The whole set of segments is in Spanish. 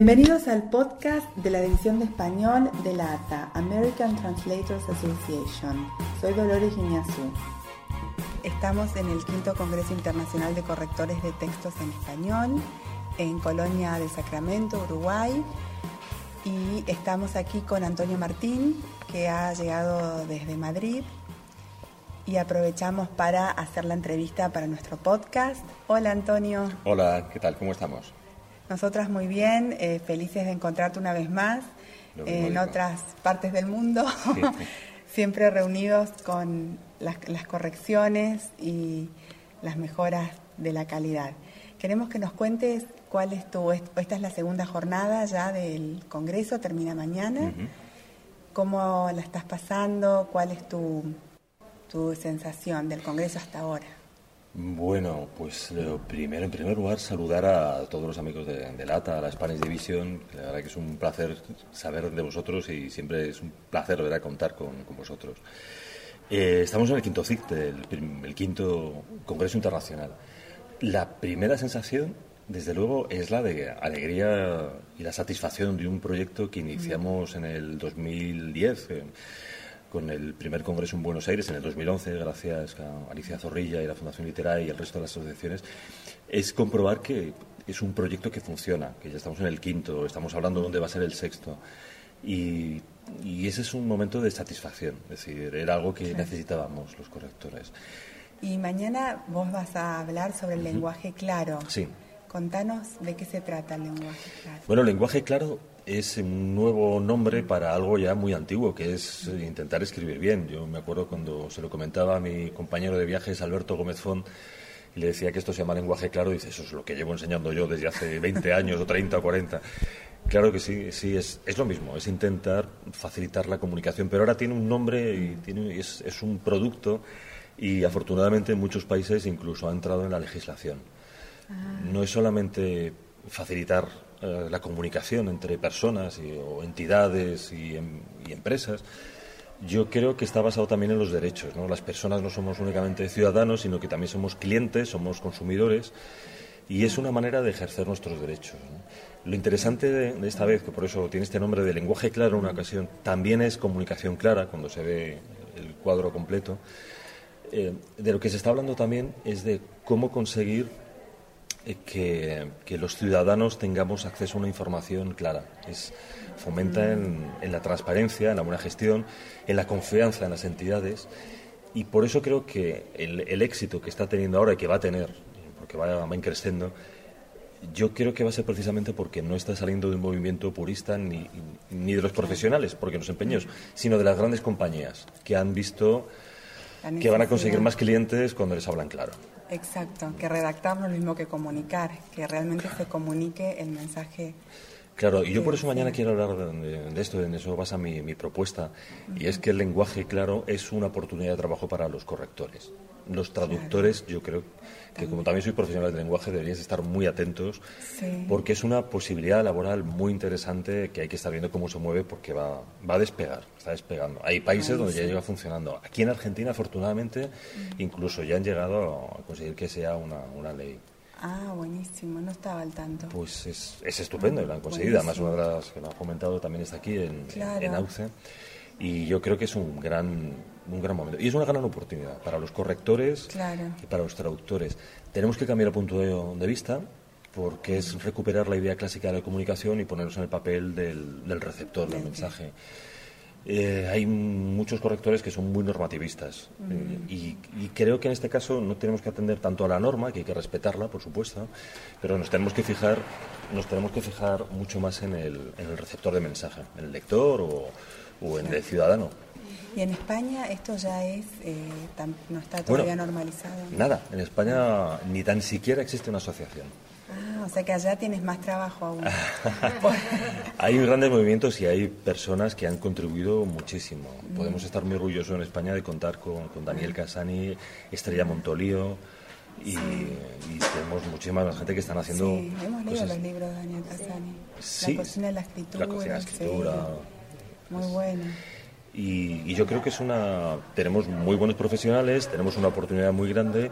Bienvenidos al podcast de la División de Español de la ATA, American Translators Association. Soy Dolores Iñazú. Estamos en el quinto Congreso Internacional de Correctores de Textos en Español en Colonia de Sacramento, Uruguay. Y estamos aquí con Antonio Martín, que ha llegado desde Madrid. Y aprovechamos para hacer la entrevista para nuestro podcast. Hola Antonio. Hola, ¿qué tal? ¿Cómo estamos? Nosotras muy bien, eh, felices de encontrarte una vez más en otras partes del mundo, siempre reunidos con las, correcciones y las mejoras de la calidad. Queremos que nos cuentes cuál es tu, esta es la segunda jornada ya del Congreso, termina mañana, cómo la estás pasando, cuál es tu, tu sensación del Congreso hasta ahora. Bueno, pues lo primero, en primer lugar, saludar a todos los amigos de, LATA, a la Spanish Division. La verdad que es un placer saber de vosotros y siempre es un placer ¿verdad? contar con, vosotros. Eh, estamos en el quinto CIC, el, quinto Congreso Internacional. La primera sensación, desde luego, es la de alegría y la satisfacción de un proyecto que iniciamos en el 2010 con el primer congreso en Buenos Aires en el 2011, gracias a Alicia Zorrilla y la Fundación Literaria y el resto de las asociaciones, es comprobar que es un proyecto que funciona, que ya estamos en el quinto, estamos hablando de dónde va a ser el sexto. Y, ese es un momento de satisfacción, es decir, era algo que necesitábamos los correctores. Y mañana vos vas a hablar sobre el lenguaje claro. Sí. Contanos de qué se trata el lenguaje claro. Bueno, el lenguaje claro es un nuevo nombre para algo ya muy antiguo, que es intentar escribir bien. Yo me acuerdo cuando se lo comentaba a mi compañero de viajes, Alberto Gómez Font, y le decía que esto se llama lenguaje claro, y dice, eso es lo que llevo enseñando yo desde hace 20 años, o 30 o 40. Claro que sí, sí, es, es lo mismo, es intentar facilitar la comunicación, pero ahora tiene un nombre y tiene, es, es un producto y afortunadamente en muchos países incluso ha entrado en la legislación. Ah. No es solamente facilitar eh, la comunicación entre personas o entidades em, y, empresas, yo creo que está basado también en los derechos. ¿no? Las personas no somos únicamente ciudadanos, sino que también somos clientes, somos consumidores, y es una manera de ejercer nuestros derechos. Lo interesante de, esta vez, que por eso tiene este nombre de lenguaje claro en una ocasión, también es comunicación clara cuando se ve el cuadro completo. Eh, de lo que se está hablando también es de cómo conseguir eh, que, los ciudadanos tengamos acceso a una información clara. Es, fomenta en, la transparencia, en la buena gestión, en la confianza en las entidades. Y por eso creo que el, éxito que está teniendo ahora y que va a tener, porque va, va creciendo, yo creo que va a ser precisamente porque no está saliendo de un movimiento purista ni, ni de los profesionales, porque los empeños, sino de las grandes compañías que han visto que van a conseguir más clientes cuando les hablan claro. Exacto, que redactar no es lo mismo que comunicar, que realmente se comunique el mensaje. Claro, y yo por eso mañana quiero hablar de, esto, en eso basa mi, mi propuesta, y es que el lenguaje claro es una oportunidad de trabajo para los correctores. Los traductores, yo creo que como también soy profesional de lenguaje, deberíais estar muy atentos, porque es una posibilidad laboral muy interesante que hay que estar viendo cómo se mueve, porque va, va a despegar, está despegando. Hay países donde ya lleva funcionando. Aquí en Argentina, afortunadamente, incluso ya han llegado a conseguir que sea una, una ley. Ah, buenísimo, no estaba al tanto. Pues es, es estupendo y lo han conseguido. Además, una de las que lo ha comentado también está aquí en, en AUCE. Y yo creo que es un gran un gran momento. Y es una gran oportunidad para los correctores y para los traductores. Tenemos que cambiar el punto de, vista porque es recuperar la idea clásica de la comunicación y ponernos en el papel del, receptor del mensaje. Eh, hay muchos correctores que son muy normativistas eh, y, creo que en este caso no tenemos que atender tanto a la norma, que hay que respetarla, por supuesto, pero nos tenemos que fijar, nos tenemos que fijar mucho más en el, en el receptor de mensaje, en el lector o, o en el ciudadano. ¿Y en España esto ya es, eh, no está todavía normalizado? Nada, en España ni tan siquiera existe una asociación. Ah, o sea que allá tienes más trabajo aún. hay grandes movimientos y hay personas que han contribuido muchísimo. Mm. Podemos estar muy orgullosos en España de contar con, Daniel Casani, Estrella Montolío, y, tenemos muchísima más gente que están haciendo. Sí, hemos leído los libros de Daniel Casani. Sí, la cocina de la escritura. La cocina de la escritura. muy bueno Y, yo creo que es una. Tenemos muy buenos profesionales, tenemos una oportunidad muy grande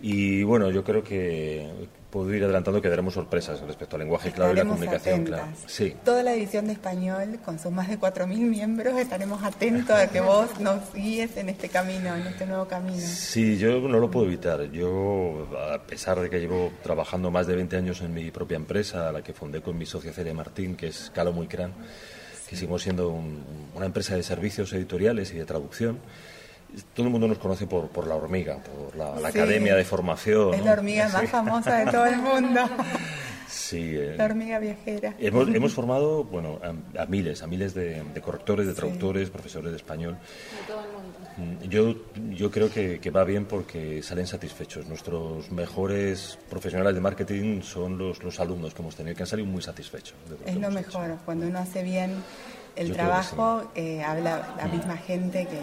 y bueno, yo creo que puedo ir adelantando que daremos sorpresas respecto al lenguaje claro y la comunicación clara. Sí. Toda la edición de español, con sus más de 4.000 miembros, estaremos atentos a que vos nos guíes en este camino, en este nuevo camino. Sí, yo no lo puedo evitar. Yo, a pesar de que llevo trabajando más de 20 años en mi propia empresa, la que fundé con mi socia Celia Martín, que es Calo Muy Cran, que seguimos siendo una empresa de servicios editoriales y de traducción. Todo el mundo nos conoce por, por La Hormiga, por la, Academia de Formación. Es la hormiga más famosa de todo el mundo. Sí, eh, la hormiga viajera. Hemos, hemos formado bueno, a, miles, a miles de, correctores, de traductores, profesores de español. De todo el yo, yo creo que, que, va bien porque salen satisfechos. Nuestros mejores profesionales de marketing son los, los alumnos que hemos tenido, que han salido muy satisfechos. es lo mejor, cuando uno hace bien el trabajo, eh, habla la misma gente, que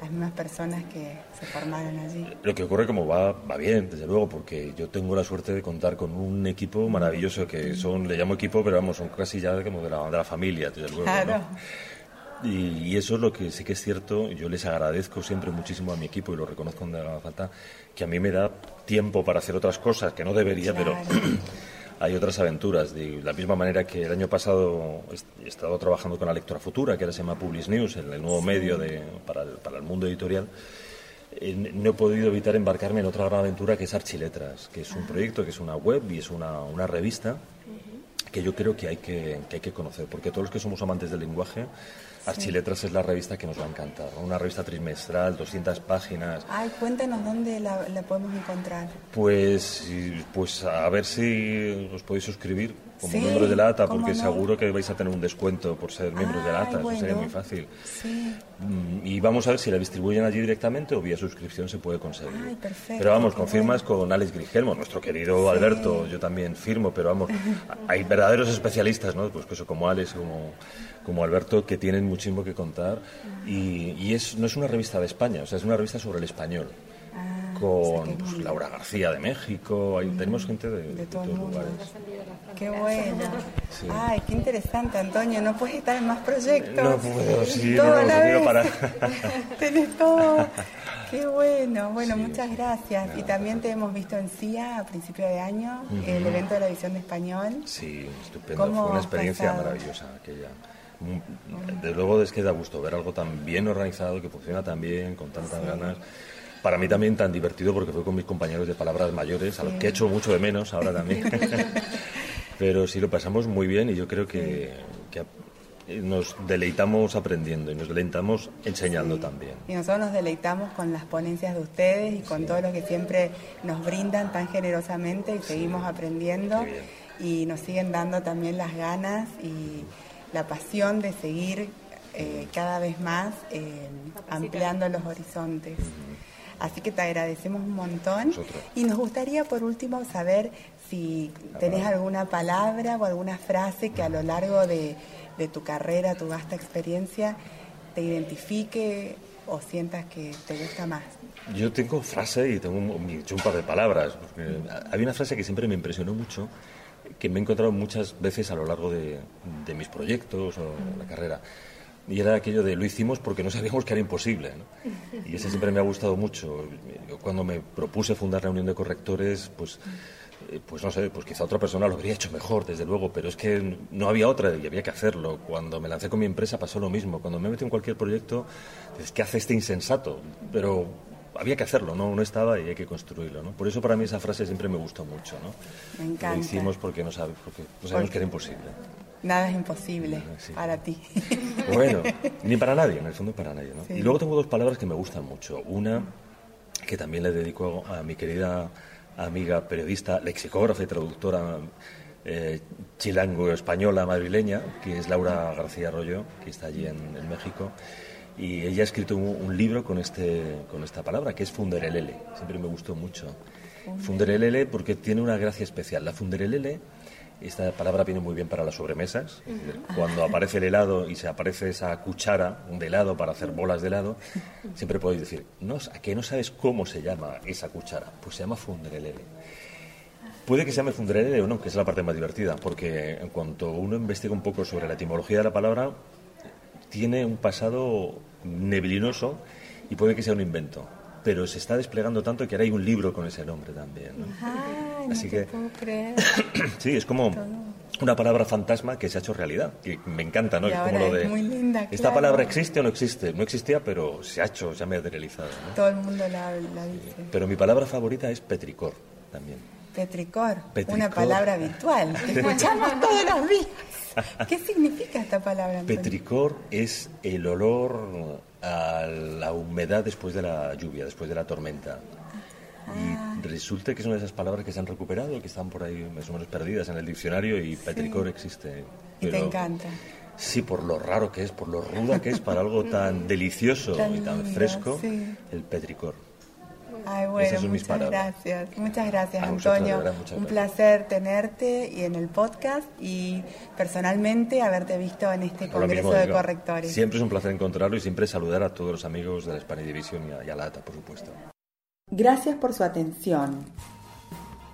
las mismas personas que se formaron allí. Lo que ocurre como va, va bien, desde luego, porque yo tengo la suerte de contar con un equipo maravilloso que son, le llamo equipo, pero vamos, son casi ya como de la, de la familia, desde luego. Claro. Y, eso es lo que sí que es cierto. Yo les agradezco siempre muchísimo a mi equipo y lo reconozco donde haga falta, que a mí me da tiempo para hacer otras cosas que no debería, pero hay otras aventuras. De la misma manera que el año pasado he estado trabajando con la Lectora Futura, que ahora se llama Publish News, el, nuevo medio de, para, el, para el mundo editorial eh, no he podido evitar embarcarme en otra gran aventura que es Archiletras, que es un proyecto, que es una web y es una, una revista que yo creo que hay que, que hay que conocer, porque todos los que somos amantes del lenguaje Archiletras es la revista que nos va a encantar, una revista trimestral, 200 páginas. Ay, cuéntanos dónde la, podemos encontrar. Pues, pues a ver si os podéis suscribir como miembros de la ATA, porque seguro que vais a tener un descuento por ser miembros de la ATA, eso sería muy fácil. Mm, y vamos a ver si la distribuyen allí directamente o vía suscripción se puede conseguir. pero vamos, confirmas con Alex Grigelmo, nuestro querido Alberto, yo también firmo, pero vamos, hay verdaderos especialistas, ¿no? Pues eso, como Alex, como, como Alberto, que tienen muchísimo que contar. Y, y es, no es una revista de España, o sea, es una revista sobre el español con pues, Laura García de México, ahí tenemos gente de, todos lugares. Qué bueno. Ay, qué interesante, Antonio. No puedes estar en más proyectos. No puedo, sí, no, no, para. Tenés todo. Qué bueno. Bueno, muchas gracias. Y también te hemos visto en CIA a principio de año, el evento de la visión de español. Sí, estupendo. Fue una experiencia maravillosa aquella. Mm, de luego es que da gusto ver algo tan bien organizado, que funciona tan bien, con tantas ganas para mí también tan divertido porque fue con mis compañeros de palabras mayores, a los que he hecho mucho de menos ahora también. Pero sí lo pasamos muy bien y yo creo que, nos deleitamos aprendiendo y nos deleitamos enseñando también. Y nosotros nos deleitamos con las ponencias de ustedes y con todo lo que siempre nos brindan tan generosamente y seguimos aprendiendo y nos siguen dando también las ganas y la pasión de seguir eh, cada vez más eh, ampliando los horizontes. Así que te agradecemos un montón. Y nos gustaría, por último, saber si tenés alguna palabra o alguna frase que a lo largo de, tu carrera, tu vasta experiencia, te identifique o sientas que te gusta más. Yo tengo frase y tengo un, un par de palabras. Porque hay una frase que siempre me impresionó mucho, que me he encontrado muchas veces a lo largo de, de mis proyectos o la carrera y era aquello de lo hicimos porque no sabíamos que era imposible. Y ese siempre me ha gustado mucho. cuando me propuse fundar la Unión de Correctores, pues, eh, pues no sé, pues quizá otra persona lo habría hecho mejor, desde luego, pero es que no había otra y había que hacerlo. Cuando me lancé con mi empresa pasó lo mismo. Cuando me metí en cualquier proyecto, dices, ¿qué hace este insensato? Pero había que hacerlo, ¿no? No estaba y hay que construirlo, ¿no? Por eso para mí esa frase siempre me gustó mucho, ¿no? Me encanta. Lo hicimos porque no, sabes, porque no sabíamos que era imposible. Nada es imposible para ti. Bueno, ni para nadie, en el fondo para nadie. ¿no? Y luego tengo dos palabras que me gustan mucho. Una que también le dedico a mi querida amiga periodista, lexicógrafa y traductora eh, chilango-española madrileña, que es Laura García Arroyo, que está allí en, México. Y ella ha escrito un, libro con, este, con esta palabra, que es Funderelele. Siempre me gustó mucho. Funderelele porque tiene una gracia especial. La Funderelele esta palabra viene muy bien para las sobremesas. Cuando aparece el helado y se aparece esa cuchara de helado para hacer bolas de helado, siempre podéis decir, no, ¿a que no sabes cómo se llama esa cuchara? Pues se llama funderelele. Puede que se llame funderelele o no, que es la parte más divertida, porque en cuanto uno investiga un poco sobre la etimología de la palabra, tiene un pasado neblinoso y puede que sea un invento pero se está desplegando tanto que ahora hay un libro con ese nombre también. Así que creer. sí, es como una palabra fantasma que se ha hecho realidad, que me encanta, ¿no? es como lo de muy linda, esta palabra existe o no existe, no existía, pero se ha hecho, se ha materializado. Todo el mundo la, dice. Pero mi palabra favorita es petricor también. Petricor, una palabra habitual escuchamos todos los días. ¿Qué significa esta palabra? Petricor es el olor a la humedad después de la lluvia, después de la tormenta. Y ah. Resulta que es una de esas palabras que se han recuperado, que están por ahí más o menos perdidas en el diccionario y petricor existe. y te encanta. Sí, por lo raro que es, por lo ruda que es para algo tan delicioso y tan fresco, el petricor. Ay, bueno, muchas gracias. Muchas gracias, Antonio. Un placer tenerte y en el podcast y personalmente haberte visto en este Congreso de Correctores. Siempre es un placer encontrarlo y siempre saludar a todos los amigos de la Spanish Division y a, la ATA, por supuesto. Gracias por su atención.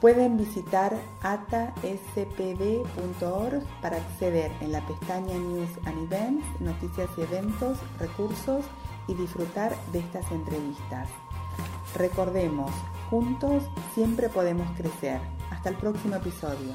Pueden visitar ataspb.org para acceder en la pestaña News and Events, Noticias y Eventos, Recursos y disfrutar de estas entrevistas. Recordemos, juntos siempre podemos crecer. Hasta el próximo episodio.